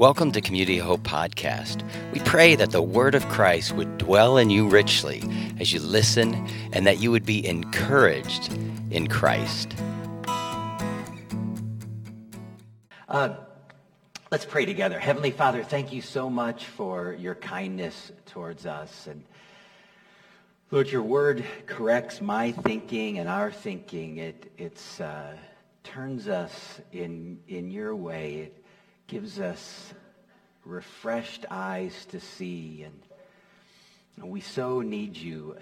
Welcome to Community Hope Podcast. We pray that the Word of Christ would dwell in you richly as you listen and that you would be encouraged in Christ. Uh, let's pray together. Heavenly Father, thank you so much for your kindness towards us. And Lord, your word corrects my thinking and our thinking. It it's, uh, turns us in, in your way. It, gives us refreshed eyes to see. And we so need you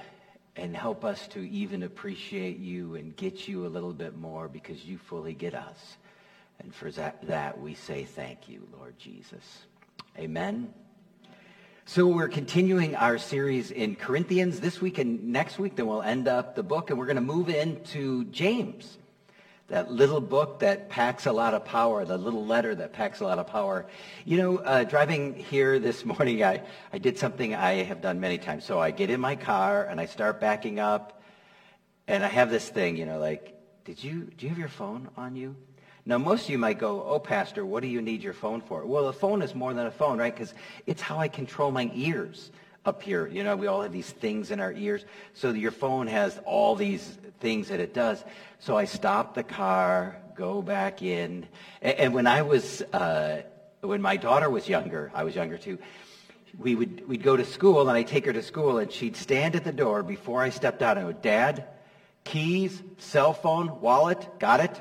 and help us to even appreciate you and get you a little bit more because you fully get us. And for that, that we say thank you, Lord Jesus. Amen. So we're continuing our series in Corinthians this week and next week. Then we'll end up the book and we're going to move into James that little book that packs a lot of power, the little letter that packs a lot of power. You know, uh, driving here this morning, I, I did something I have done many times. So I get in my car and I start backing up, and I have this thing, you know, like, did you, do you have your phone on you? Now, most of you might go, oh, Pastor, what do you need your phone for? Well, the phone is more than a phone, right? Because it's how I control my ears up here. You know, we all have these things in our ears. So your phone has all these things that it does. So I stop the car, go back in. And, and when I was, uh, when my daughter was younger, I was younger too, we would, we'd go to school and I'd take her to school and she'd stand at the door before I stepped out and go, Dad, keys, cell phone, wallet, got it?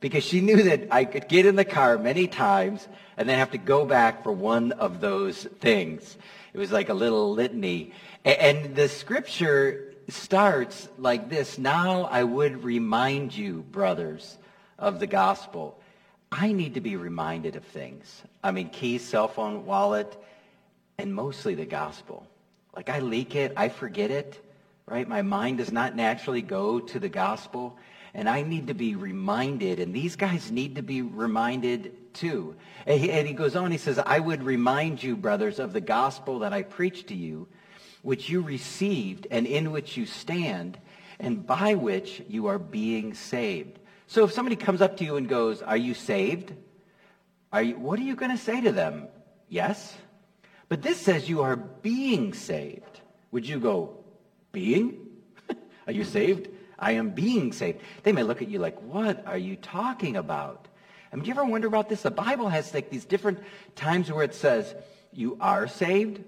Because she knew that I could get in the car many times and then have to go back for one of those things. It was like a little litany. And the scripture starts like this. Now I would remind you, brothers, of the gospel. I need to be reminded of things. I mean, keys, cell phone, wallet, and mostly the gospel. Like I leak it, I forget it, right? My mind does not naturally go to the gospel. And I need to be reminded, and these guys need to be reminded too. And he, and he goes on, he says, I would remind you, brothers, of the gospel that I preached to you, which you received and in which you stand, and by which you are being saved. So if somebody comes up to you and goes, are you saved? Are you, what are you going to say to them? Yes. But this says you are being saved. Would you go, being? are you saved? I am being saved. They may look at you like, what are you talking about? I mean, do you ever wonder about this? The Bible has like these different times where it says you are saved.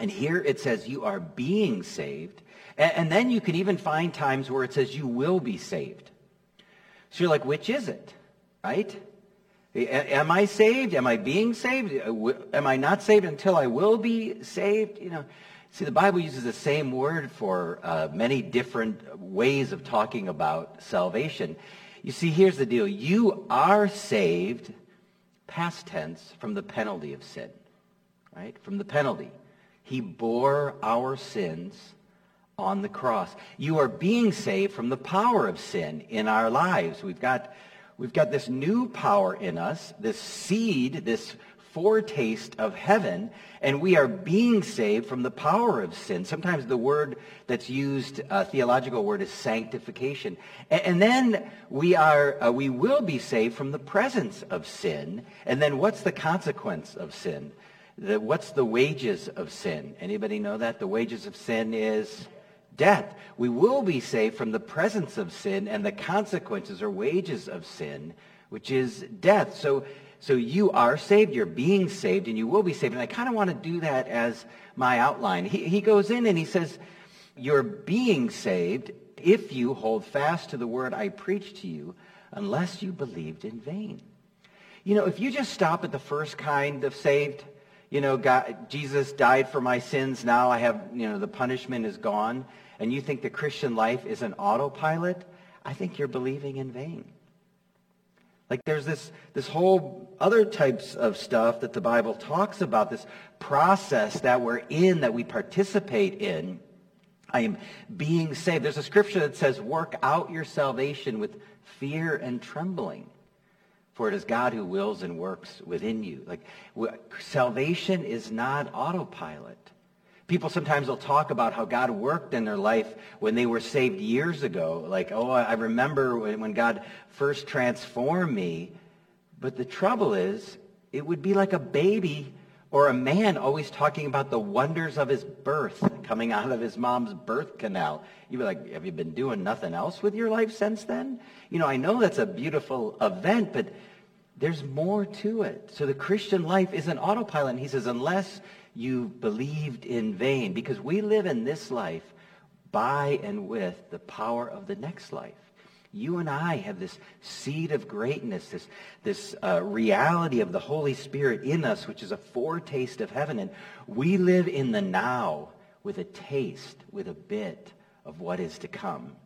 And here it says you are being saved. And, and then you can even find times where it says you will be saved. So you're like, which is it? Right? Am I saved? Am I being saved? Am I not saved until I will be saved? You know, See, the Bible uses the same word for uh, many different ways of talking about salvation. You see, here's the deal. You are saved, past tense, from the penalty of sin. Right? From the penalty. He bore our sins on the cross. You are being saved from the power of sin in our lives. We've got, we've got this new power in us, this seed, this foretaste of heaven, and we are being saved from the power of sin. Sometimes the word that's used, a theological word, is sanctification. And, and then we are, uh, we will be saved from the presence of sin. And then what's the consequence of sin? The, what's the wages of sin? Anybody know that? The wages of sin is death. We will be saved from the presence of sin and the consequences or wages of sin, which is death. So so you are saved, you're being saved, and you will be saved. And I kind of want to do that as my outline. He, he goes in and he says, you're being saved if you hold fast to the word I preached to you, unless you believed in vain. You know, if you just stop at the first kind of saved, you know, God, Jesus died for my sins, now I have, you know, the punishment is gone, and you think the Christian life is an autopilot, I think you're believing in vain. Like there's this, this whole other types of stuff that the Bible talks about, this process that we're in, that we participate in. I am being saved. There's a scripture that says, work out your salvation with fear and trembling. For it is God who wills and works within you. Like salvation is not autopilot. People sometimes will talk about how God worked in their life when they were saved years ago. Like, oh, I remember when God first transformed me. But the trouble is, it would be like a baby or a man always talking about the wonders of his birth coming out of his mom's birth canal. You'd be like, have you been doing nothing else with your life since then? You know, I know that's a beautiful event, but there's more to it. So the Christian life isn't autopilot. And he says, unless you believed in vain, because we live in this life by and with the power of the next life. You and I have this seed of greatness, this, this uh, reality of the Holy Spirit in us, which is a foretaste of heaven. And we live in the now with a taste, with a bit of what is to come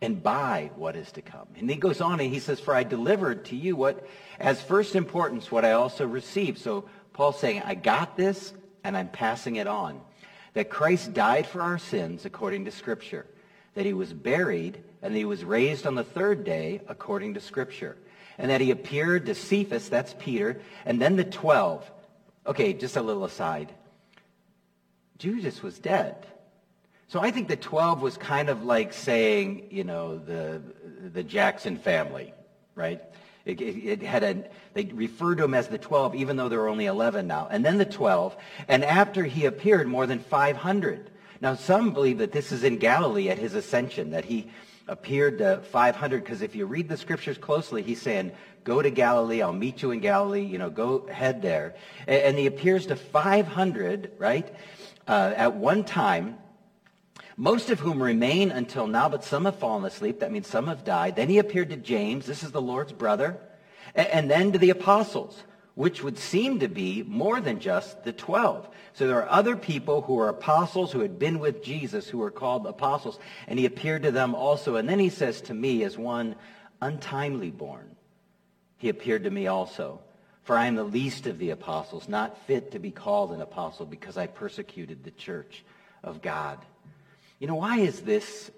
and by what is to come. And he goes on and he says, for I delivered to you what, as first importance, what I also received. So Paul's saying, I got this and I'm passing it on. That Christ died for our sins according to Scripture. That he was buried and that he was raised on the third day according to Scripture. And that he appeared to Cephas, that's Peter, and then the twelve. Okay, just a little aside. Judas was dead. So I think the 12 was kind of like saying, you know, the, the Jackson family, right? It, it, had a, they referred to him as the 12, even though there are only 11 now. And then the 12. And after he appeared, more than 500. Now, some believe that this is in Galilee at his ascension, that he appeared to 500, because if you read the scriptures closely, he's saying, go to Galilee, I'll meet you in Galilee, you know, go head there. And, and he appears to 500, right, uh, at one time most of whom remain until now, but some have fallen asleep. That means some have died. Then he appeared to James. This is the Lord's brother. And then to the apostles, which would seem to be more than just the 12. So there are other people who are apostles who had been with Jesus who are called apostles. And he appeared to them also. And then he says to me as one untimely born, he appeared to me also. For I am the least of the apostles, not fit to be called an apostle because I persecuted the church of God. You know, why is this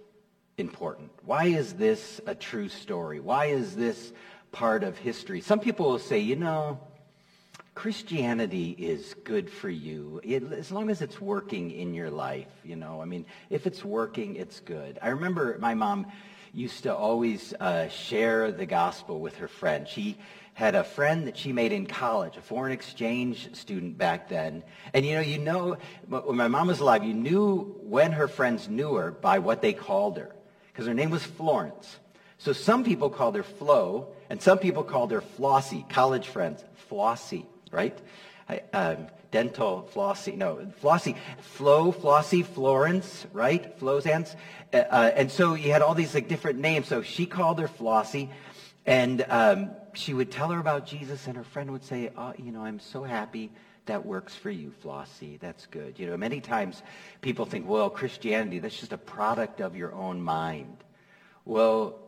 important? Why is this a true story? Why is this part of history? Some people will say, you know, Christianity is good for you it, as long as it's working in your life. You know, I mean, if it's working, it's good. I remember my mom used to always uh, share the gospel with her friends. She had a friend that she made in college, a foreign exchange student back then. And you know, you know, when my mom was alive, you knew when her friends knew her by what they called her. Because her name was Florence. So some people called her Flo, and some people called her Flossie, college friends. Flossie, right? I, um, dental Flossie, no, Flossie, Flo, Flossie, Florence, right? Flo's. Uh, uh, and so you had all these like different names. So she called her Flossie. And um, she would tell her about Jesus, and her friend would say, oh, you know, I'm so happy that works for you, Flossie. That's good. You know, many times people think, well, Christianity, that's just a product of your own mind. Well,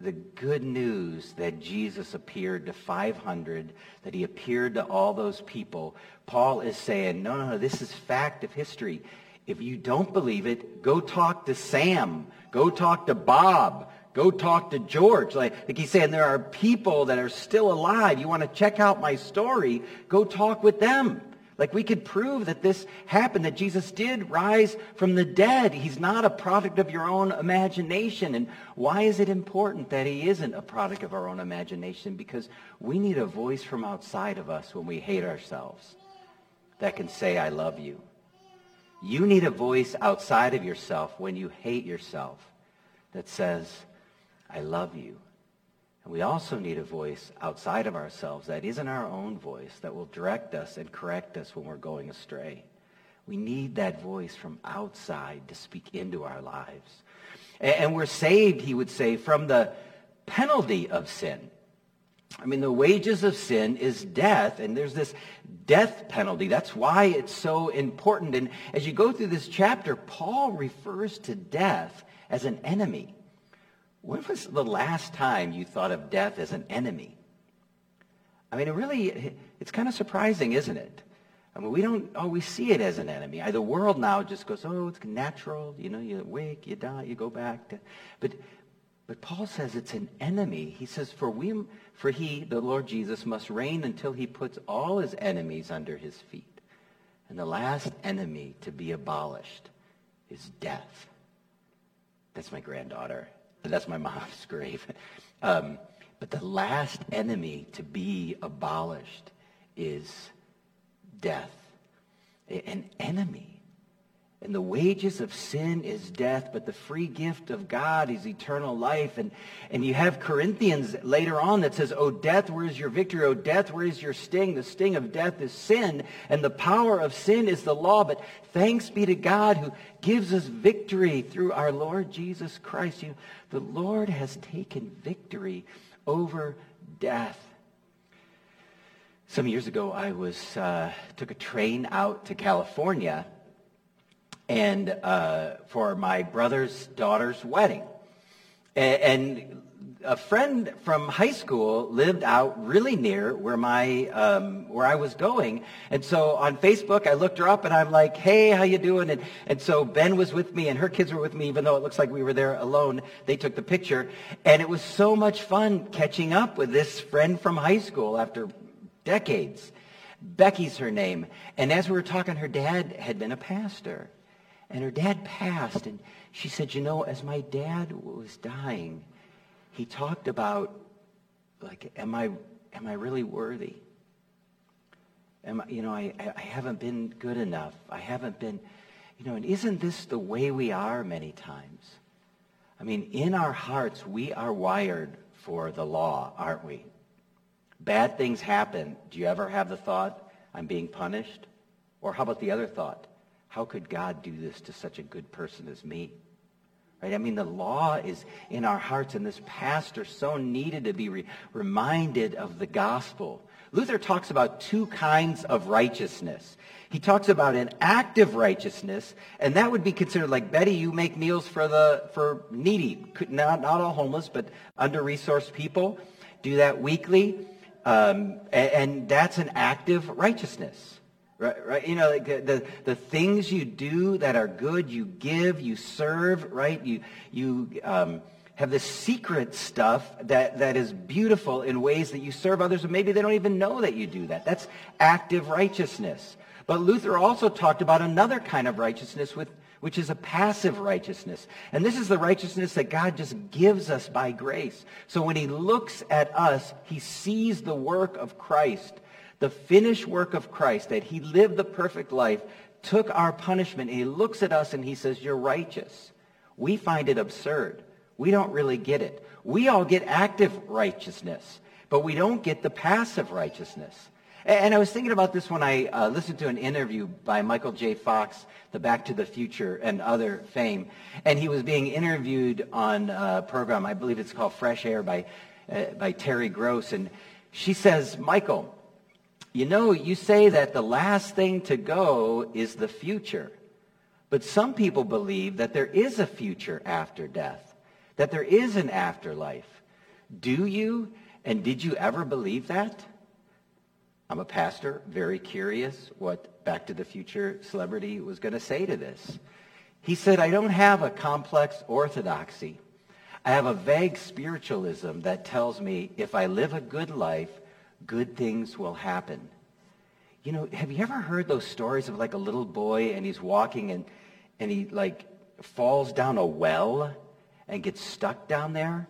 the good news that Jesus appeared to 500, that he appeared to all those people, Paul is saying, no, no, no, this is fact of history. If you don't believe it, go talk to Sam. Go talk to Bob. Go talk to George. Like, like he's saying, there are people that are still alive. You want to check out my story? Go talk with them. Like we could prove that this happened, that Jesus did rise from the dead. He's not a product of your own imagination. And why is it important that he isn't a product of our own imagination? Because we need a voice from outside of us when we hate ourselves that can say, I love you. You need a voice outside of yourself when you hate yourself that says, I love you. And we also need a voice outside of ourselves that isn't our own voice that will direct us and correct us when we're going astray. We need that voice from outside to speak into our lives. And we're saved, he would say, from the penalty of sin. I mean, the wages of sin is death, and there's this death penalty. That's why it's so important. And as you go through this chapter, Paul refers to death as an enemy. When was the last time you thought of death as an enemy? I mean, it really, it's kind of surprising, isn't it? I mean, we don't always see it as an enemy. The world now just goes, oh, it's natural. You know, you wake, you die, you go back. To, but, but Paul says it's an enemy. He says, for, we, for he, the Lord Jesus, must reign until he puts all his enemies under his feet. And the last enemy to be abolished is death. That's my granddaughter. That's my mom's grave. Um, but the last enemy to be abolished is death, an enemy. And the wages of sin is death, but the free gift of God is eternal life. And, and you have Corinthians later on that says, O death, where is your victory? O death, where is your sting? The sting of death is sin, and the power of sin is the law. But thanks be to God who gives us victory through our Lord Jesus Christ. You, the Lord has taken victory over death. Some years ago, I was uh, took a train out to California and uh, for my brother's daughter's wedding. And, a friend from high school lived out really near where my um, where I was going, and so on Facebook I looked her up and I'm like, "Hey, how you doing?" And and so Ben was with me and her kids were with me, even though it looks like we were there alone. They took the picture, and it was so much fun catching up with this friend from high school after decades. Becky's her name, and as we were talking, her dad had been a pastor. And her dad passed, and she said, you know, as my dad was dying, he talked about, like, am I, am I really worthy? Am I, you know, I, I haven't been good enough. I haven't been, you know, and isn't this the way we are many times? I mean, in our hearts, we are wired for the law, aren't we? Bad things happen. Do you ever have the thought, I'm being punished? Or how about the other thought? How could God do this to such a good person as me? Right? I mean, the law is in our hearts, and this pastor so needed to be re- reminded of the gospel. Luther talks about two kinds of righteousness. He talks about an active righteousness, and that would be considered like Betty. You make meals for the for needy, not not all homeless, but under-resourced people. Do that weekly, um, and, and that's an active righteousness. Right, right. You know, like the, the, the, things you do that are good, you give, you serve, right? You, you um, have this secret stuff that, that is beautiful in ways that you serve others, and maybe they don't even know that you do that. That's active righteousness. But Luther also talked about another kind of righteousness, with, which is a passive righteousness. And this is the righteousness that God just gives us by grace. So when he looks at us, he sees the work of Christ the finished work of Christ, that he lived the perfect life, took our punishment, and he looks at us and he says, you're righteous. We find it absurd. We don't really get it. We all get active righteousness, but we don't get the passive righteousness. And I was thinking about this when I uh, listened to an interview by Michael J. Fox, the Back to the Future and other fame. And he was being interviewed on a program, I believe it's called Fresh Air by, uh, by Terry Gross. And she says, Michael, you know, you say that the last thing to go is the future. But some people believe that there is a future after death, that there is an afterlife. Do you? And did you ever believe that? I'm a pastor, very curious what Back to the Future celebrity was going to say to this. He said, I don't have a complex orthodoxy. I have a vague spiritualism that tells me if I live a good life, good things will happen. You know, have you ever heard those stories of like a little boy and he's walking and, and he like falls down a well and gets stuck down there?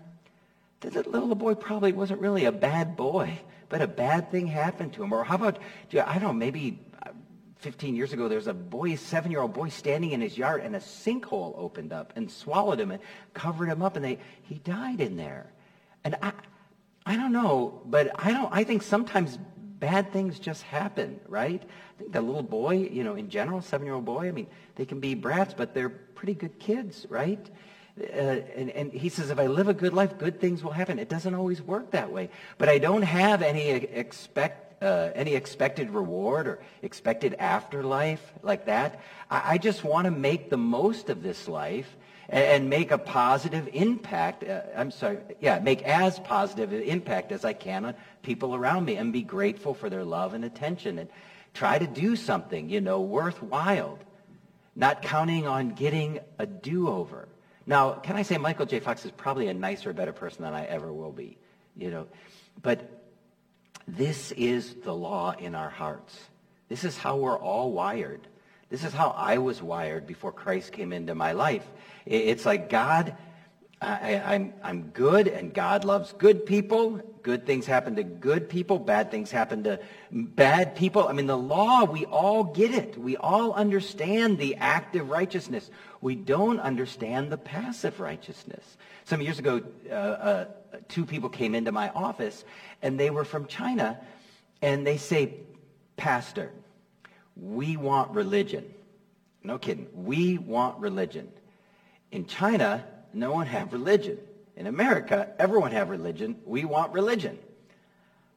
That little boy probably wasn't really a bad boy, but a bad thing happened to him. Or how about, I don't know, maybe uh, 15 years ago, there was a boy, a seven-year-old boy standing in his yard and a sinkhole opened up and swallowed him and covered him up and they, he died in there. And I, I don't know, but I don't. I think sometimes bad things just happen, right? I think that little boy, you know, in general, seven-year-old boy. I mean, they can be brats, but they're pretty good kids, right? Uh, and, and he says, if I live a good life, good things will happen. It doesn't always work that way. But I don't have any expect uh, any expected reward or expected afterlife like that. I, I just want to make the most of this life and make a positive impact. Uh, I'm sorry, yeah, make as positive an impact as I can on people around me and be grateful for their love and attention and try to do something, you know, worthwhile, not counting on getting a do-over. Now, can I say Michael J. Fox is probably a nicer, better person than I ever will be, you know, but this is the law in our hearts. This is how we're all wired. This is how I was wired before Christ came into my life. It's like God, I, I'm, I'm good and God loves good people. Good things happen to good people. Bad things happen to bad people. I mean, the law, we all get it. We all understand the active righteousness. We don't understand the passive righteousness. Some years ago, uh, uh, two people came into my office and they were from China and they say, Pastor, we want religion. No kidding. We want religion. In China, no one have religion. In America, everyone have religion. We want religion.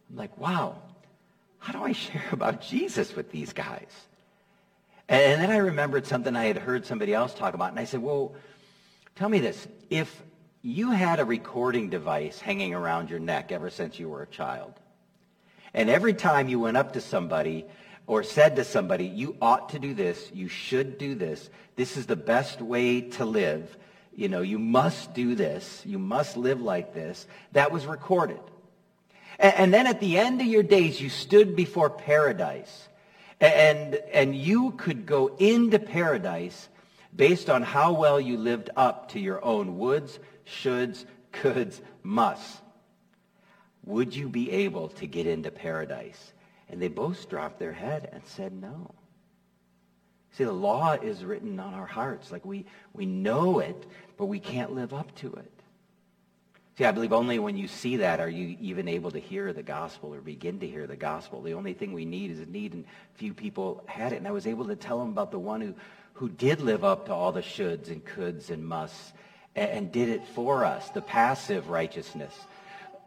I'm like, wow, how do I share about Jesus with these guys? And then I remembered something I had heard somebody else talk about. And I said, well, tell me this. If you had a recording device hanging around your neck ever since you were a child, and every time you went up to somebody or said to somebody, you ought to do this, you should do this, this is the best way to live, you know, you must do this, you must live like this, that was recorded. And, and then at the end of your days, you stood before paradise. And, and you could go into paradise based on how well you lived up to your own woulds, shoulds, coulds, musts. Would you be able to get into paradise? And they both dropped their head and said no. See, the law is written on our hearts. Like we, we know it, but we can't live up to it. See, I believe only when you see that are you even able to hear the gospel or begin to hear the gospel. The only thing we need is a need, and few people had it. And I was able to tell them about the one who, who did live up to all the shoulds and coulds and musts and, and did it for us, the passive righteousness.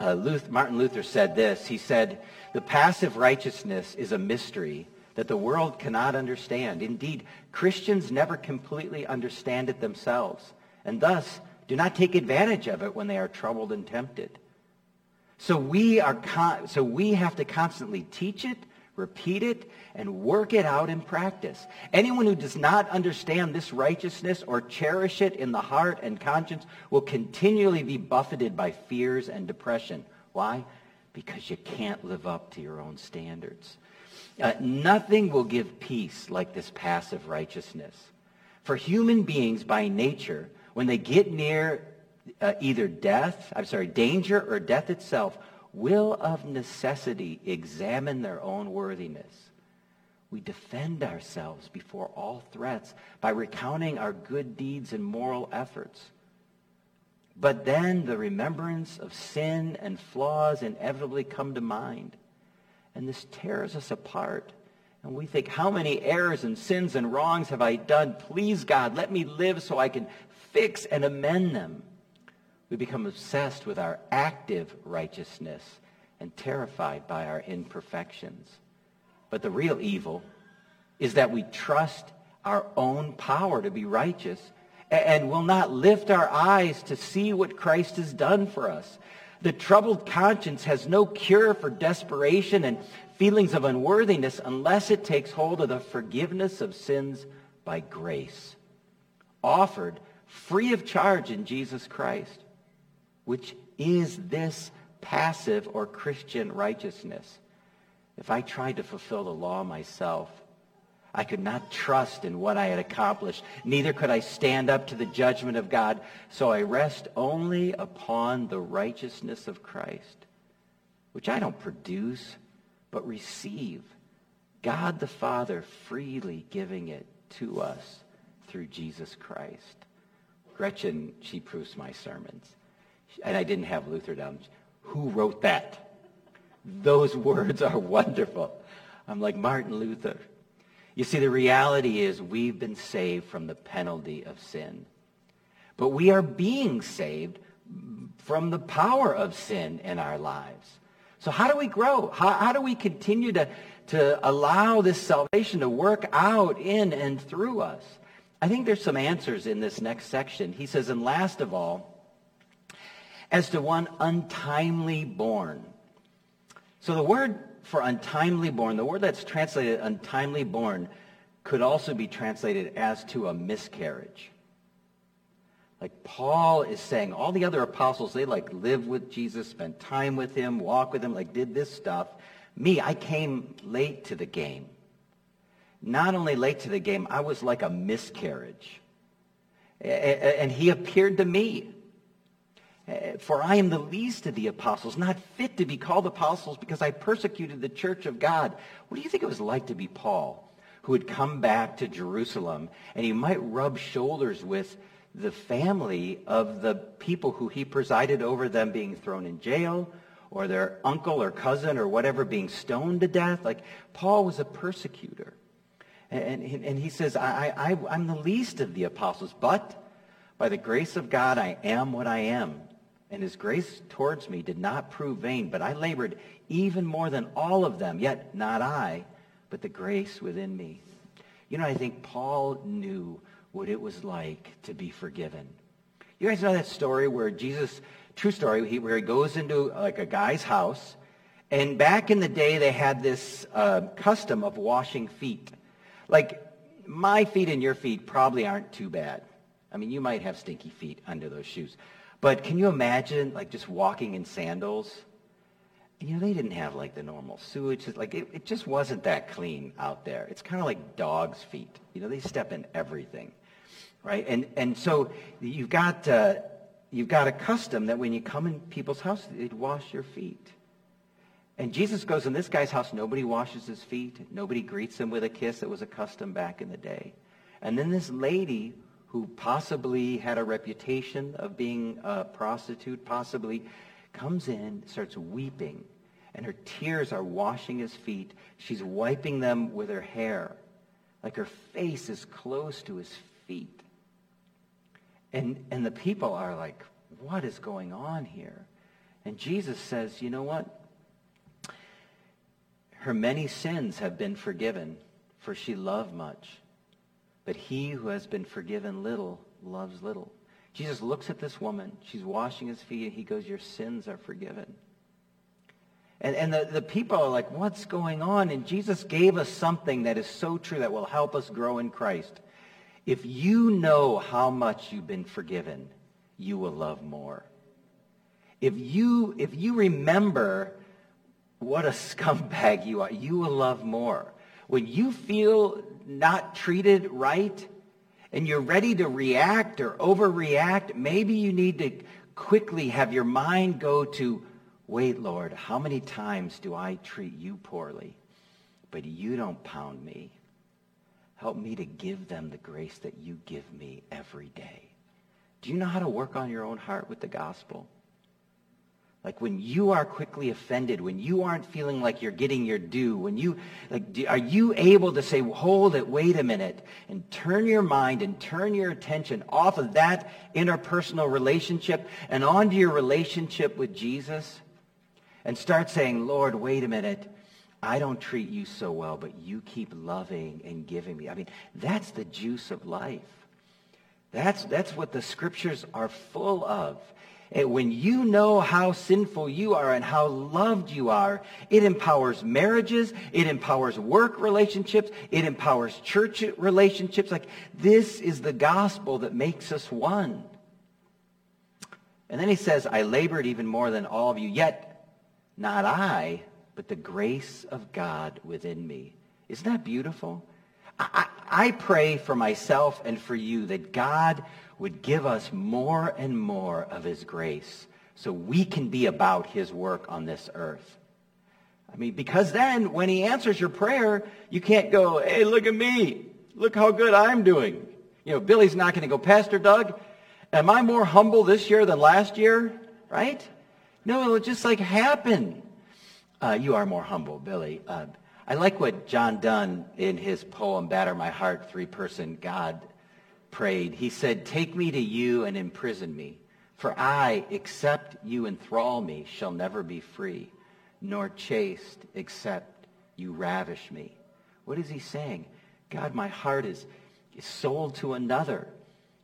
Uh, Luther, Martin Luther said this. He said, the passive righteousness is a mystery that the world cannot understand. Indeed, Christians never completely understand it themselves, and thus do not take advantage of it when they are troubled and tempted. So we, are con- so we have to constantly teach it, repeat it, and work it out in practice. Anyone who does not understand this righteousness or cherish it in the heart and conscience will continually be buffeted by fears and depression. Why? Because you can't live up to your own standards. Uh, nothing will give peace like this passive righteousness. For human beings by nature, when they get near uh, either death, I'm sorry, danger or death itself, will of necessity examine their own worthiness. We defend ourselves before all threats by recounting our good deeds and moral efforts. But then the remembrance of sin and flaws inevitably come to mind and this tears us apart. And we think, how many errors and sins and wrongs have I done? Please, God, let me live so I can fix and amend them. We become obsessed with our active righteousness and terrified by our imperfections. But the real evil is that we trust our own power to be righteous and will not lift our eyes to see what Christ has done for us. The troubled conscience has no cure for desperation and feelings of unworthiness unless it takes hold of the forgiveness of sins by grace, offered free of charge in Jesus Christ, which is this passive or Christian righteousness. If I tried to fulfill the law myself, I could not trust in what I had accomplished. Neither could I stand up to the judgment of God. So I rest only upon the righteousness of Christ, which I don't produce, but receive. God the Father freely giving it to us through Jesus Christ. Gretchen, she proofs my sermons. And I didn't have Luther down. Who wrote that? Those words are wonderful. I'm like Martin Luther. You see, the reality is we've been saved from the penalty of sin. But we are being saved from the power of sin in our lives. So how do we grow? How, how do we continue to, to allow this salvation to work out in and through us? I think there's some answers in this next section. He says, and last of all, as to one untimely born. So the word for untimely born, the word that's translated untimely born could also be translated as to a miscarriage. Like Paul is saying, all the other apostles, they like live with Jesus, spend time with him, walk with him, like did this stuff. Me, I came late to the game. Not only late to the game, I was like a miscarriage. And he appeared to me. Uh, For I am the least of the apostles, not fit to be called apostles because I persecuted the church of God. What do you think it was like to be Paul, who had come back to Jerusalem, and he might rub shoulders with the family of the people who he presided over them being thrown in jail, or their uncle or cousin or whatever being stoned to death? Like, Paul was a persecutor. And, and, and he says, I, I, I'm the least of the apostles, but by the grace of God, I am what I am. And his grace towards me did not prove vain, but I labored even more than all of them, yet not I, but the grace within me. You know, I think Paul knew what it was like to be forgiven. You guys know that story where Jesus, true story, where he goes into like a guy's house, and back in the day they had this uh, custom of washing feet. Like my feet and your feet probably aren't too bad. I mean, you might have stinky feet under those shoes. But can you imagine like just walking in sandals? You know, they didn't have like the normal sewage. Like it, it just wasn't that clean out there. It's kind of like dog's feet. You know, they step in everything, right? And and so you've got uh, you've got a custom that when you come in people's house, they'd wash your feet. And Jesus goes in this guy's house. Nobody washes his feet. Nobody greets him with a kiss. That was a custom back in the day. And then this lady who possibly had a reputation of being a prostitute, possibly comes in, starts weeping, and her tears are washing his feet. She's wiping them with her hair, like her face is close to his feet. And, and the people are like, what is going on here? And Jesus says, you know what? Her many sins have been forgiven, for she loved much. But he who has been forgiven little loves little. Jesus looks at this woman. She's washing his feet, and he goes, Your sins are forgiven. And, and the, the people are like, What's going on? And Jesus gave us something that is so true that will help us grow in Christ. If you know how much you've been forgiven, you will love more. If you, if you remember what a scumbag you are, you will love more. When you feel not treated right and you're ready to react or overreact, maybe you need to quickly have your mind go to, wait, Lord, how many times do I treat you poorly? But you don't pound me. Help me to give them the grace that you give me every day. Do you know how to work on your own heart with the gospel? Like when you are quickly offended, when you aren't feeling like you're getting your due, when you, like, are you able to say, hold it, wait a minute, and turn your mind and turn your attention off of that interpersonal relationship and onto your relationship with Jesus and start saying, Lord, wait a minute. I don't treat you so well, but you keep loving and giving me. I mean, that's the juice of life. That's, that's what the scriptures are full of. And when you know how sinful you are and how loved you are, it empowers marriages, it empowers work relationships, it empowers church relationships. Like this is the gospel that makes us one. And then he says, I labored even more than all of you, yet not I, but the grace of God within me. Isn't that beautiful? I, I, I pray for myself and for you that God would give us more and more of his grace so we can be about his work on this earth. I mean, because then when he answers your prayer, you can't go, hey, look at me. Look how good I'm doing. You know, Billy's not going to go, Pastor Doug, am I more humble this year than last year? Right? No, it'll just like happen. Uh, you are more humble, Billy. Uh, I like what John Donne in his poem, Batter My Heart, three-person God, prayed. He said, Take me to you and imprison me, for I, except you enthrall me, shall never be free, nor chaste, except you ravish me. What is he saying? God, my heart is, is sold to another.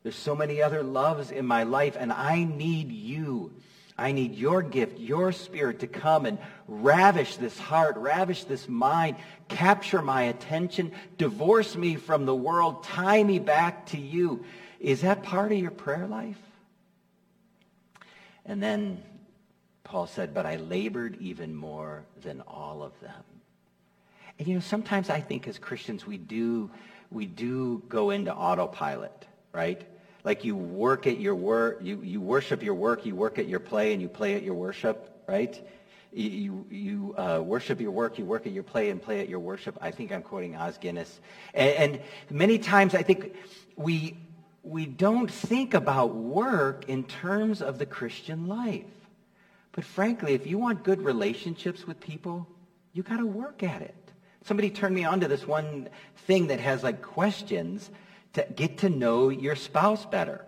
There's so many other loves in my life, and I need you. I need your gift, your spirit to come and ravish this heart, ravish this mind, capture my attention, divorce me from the world, tie me back to you. Is that part of your prayer life? And then Paul said, but I labored even more than all of them. And you know, sometimes I think as Christians we do we do go into autopilot, right? Like you work at your work, you, you worship your work, you work at your play, and you play at your worship, right? You, you uh, worship your work, you work at your play, and play at your worship. I think I'm quoting Os Guinness. And, and many times I think we, we don't think about work in terms of the Christian life. But frankly, if you want good relationships with people, you got to work at it. Somebody turned me on to this one thing that has like questions to get to know your spouse better.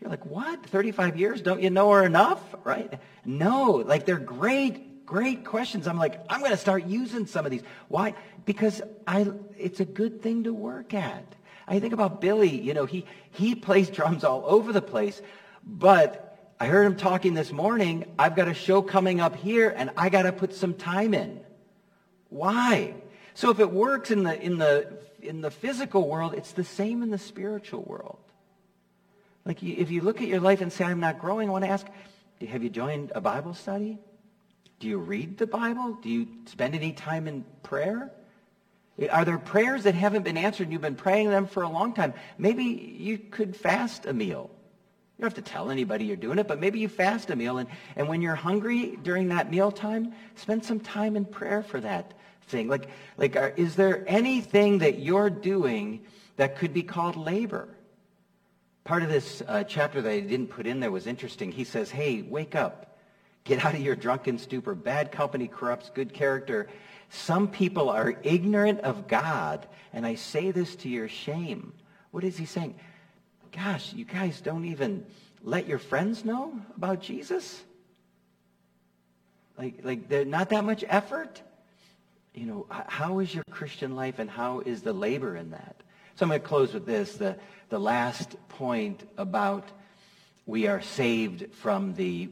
You're like, what? 35 years? Don't you know her enough? Right? No, like they're great, great questions. I'm like, I'm going to start using some of these. Why? Because I, it's a good thing to work at. I think about Billy, you know, he, he plays drums all over the place, but I heard him talking this morning. I've got a show coming up here and I got to put some time in. Why? So if it works in the, in the, in the physical world, it's the same in the spiritual world. Like if you look at your life and say, I'm not growing, I want to ask, have you joined a Bible study? Do you read the Bible? Do you spend any time in prayer? Eh, are there prayers that haven't been answered and you've been praying them for a long time? Maybe you could fast a meal. You don't have to tell anybody you're doing it, but maybe you fast a meal. And, and when you're hungry during that meal time, spend some time in prayer for that thing. Like, like are, is there anything that you're doing that could be called labor? Part of this uh, chapter that I didn't put in there was interesting. He says, hey, wake up. Get out of your drunken stupor. Bad company corrupts good character. Some people are ignorant of God, and I say this to your shame. What is he saying? Gosh, you guys don't even let your friends know about Jesus? Like, like there's not that much effort? You know, how is your Christian life and how is the labor in that? So I'm going to close with this, the, the last point about we are saved from the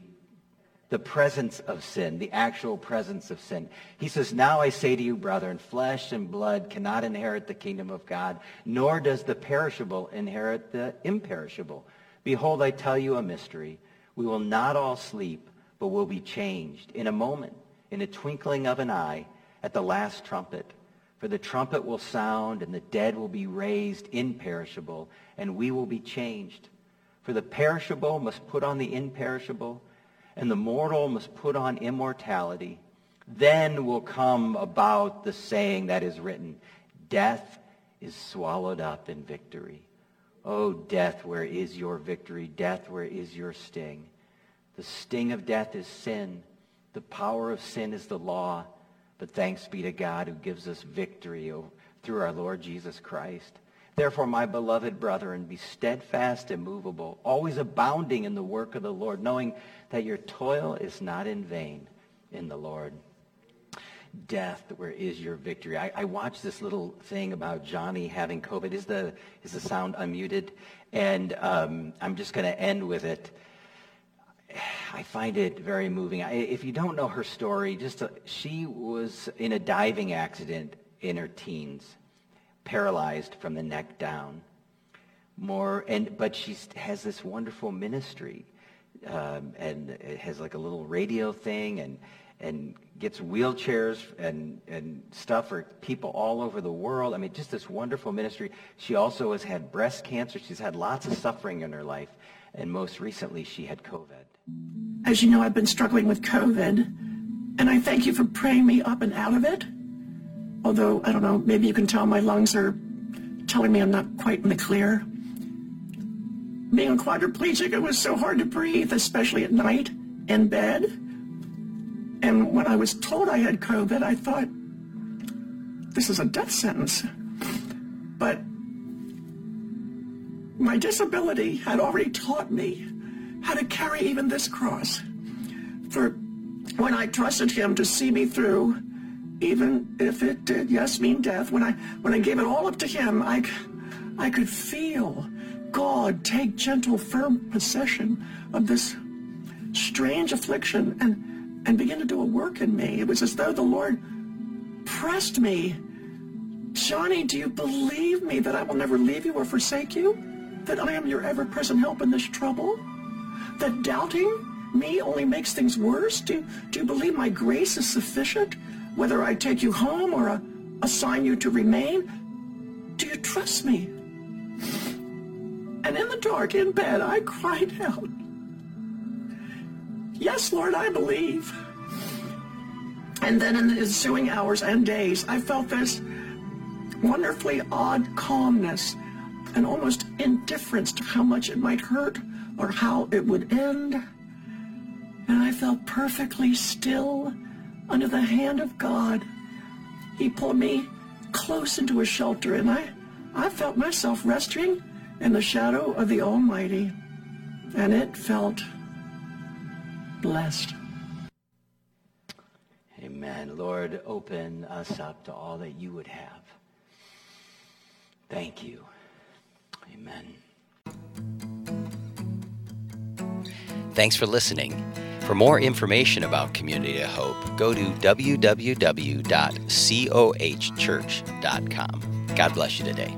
the presence of sin, the actual presence of sin. He says, Now I say to you, brethren, flesh and blood cannot inherit the kingdom of God, nor does the perishable inherit the imperishable. Behold, I tell you a mystery. We will not all sleep, but will be changed in a moment, in a twinkling of an eye, at the last trumpet. For the trumpet will sound, and the dead will be raised imperishable, and we will be changed. For the perishable must put on the imperishable, and the mortal must put on immortality. Then will come about the saying that is written, death is swallowed up in victory. Oh, death, where is your victory? Death, where is your sting? The sting of death is sin. The power of sin is the law. But thanks be to God who gives us victory through our Lord Jesus Christ. Therefore, my beloved brethren, be steadfast, and immovable, always abounding in the work of the Lord, knowing that your toil is not in vain in the Lord. Death, where is your victory? I, I watched this little thing about Joni having COVID. Is the, is the sound unmuted? And um, I'm just going to end with it. I find it very moving. If you don't know her story, just a, she was in a diving accident in her teens paralyzed from the neck down. More, and but she has this wonderful ministry, um, and has like a little radio thing, and and gets wheelchairs and and stuff for people all over the world. I mean, just this wonderful ministry. She also has had breast cancer. She's had lots of suffering in her life, and most recently, she had COVID. As you know, I've been struggling with COVID, and I thank you for praying me up and out of it although, I don't know, maybe you can tell my lungs are telling me I'm not quite in the clear. Being a quadriplegic, it was so hard to breathe, especially at night in bed. And when I was told I had COVID, I thought, this is a death sentence. But my disability had already taught me how to carry even this cross. For when I trusted him to see me through, even if it did, yes, mean death, when I, when I gave it all up to him, I, I could feel God take gentle, firm possession of this strange affliction and, and begin to do a work in me. It was as though the Lord pressed me. Joni, do you believe me that I will never leave you or forsake you? That I am your ever-present help in this trouble? That doubting me only makes things worse? Do, do you believe my grace is sufficient? whether I take you home or uh, assign you to remain? Do you trust me? And in the dark, in bed, I cried out, Yes, Lord, I believe. And then in the ensuing hours and days, I felt this wonderfully odd calmness and almost indifference to how much it might hurt or how it would end. And I felt perfectly still under the hand of God. He pulled me close into a shelter, and I, I felt myself resting in the shadow of the Almighty. And it felt blessed. Amen. Lord, open us up to all that you would have. Thank you. Amen. Thanks for listening. For more information about Community of Hope, go to www.cohchurch.com. God bless you today.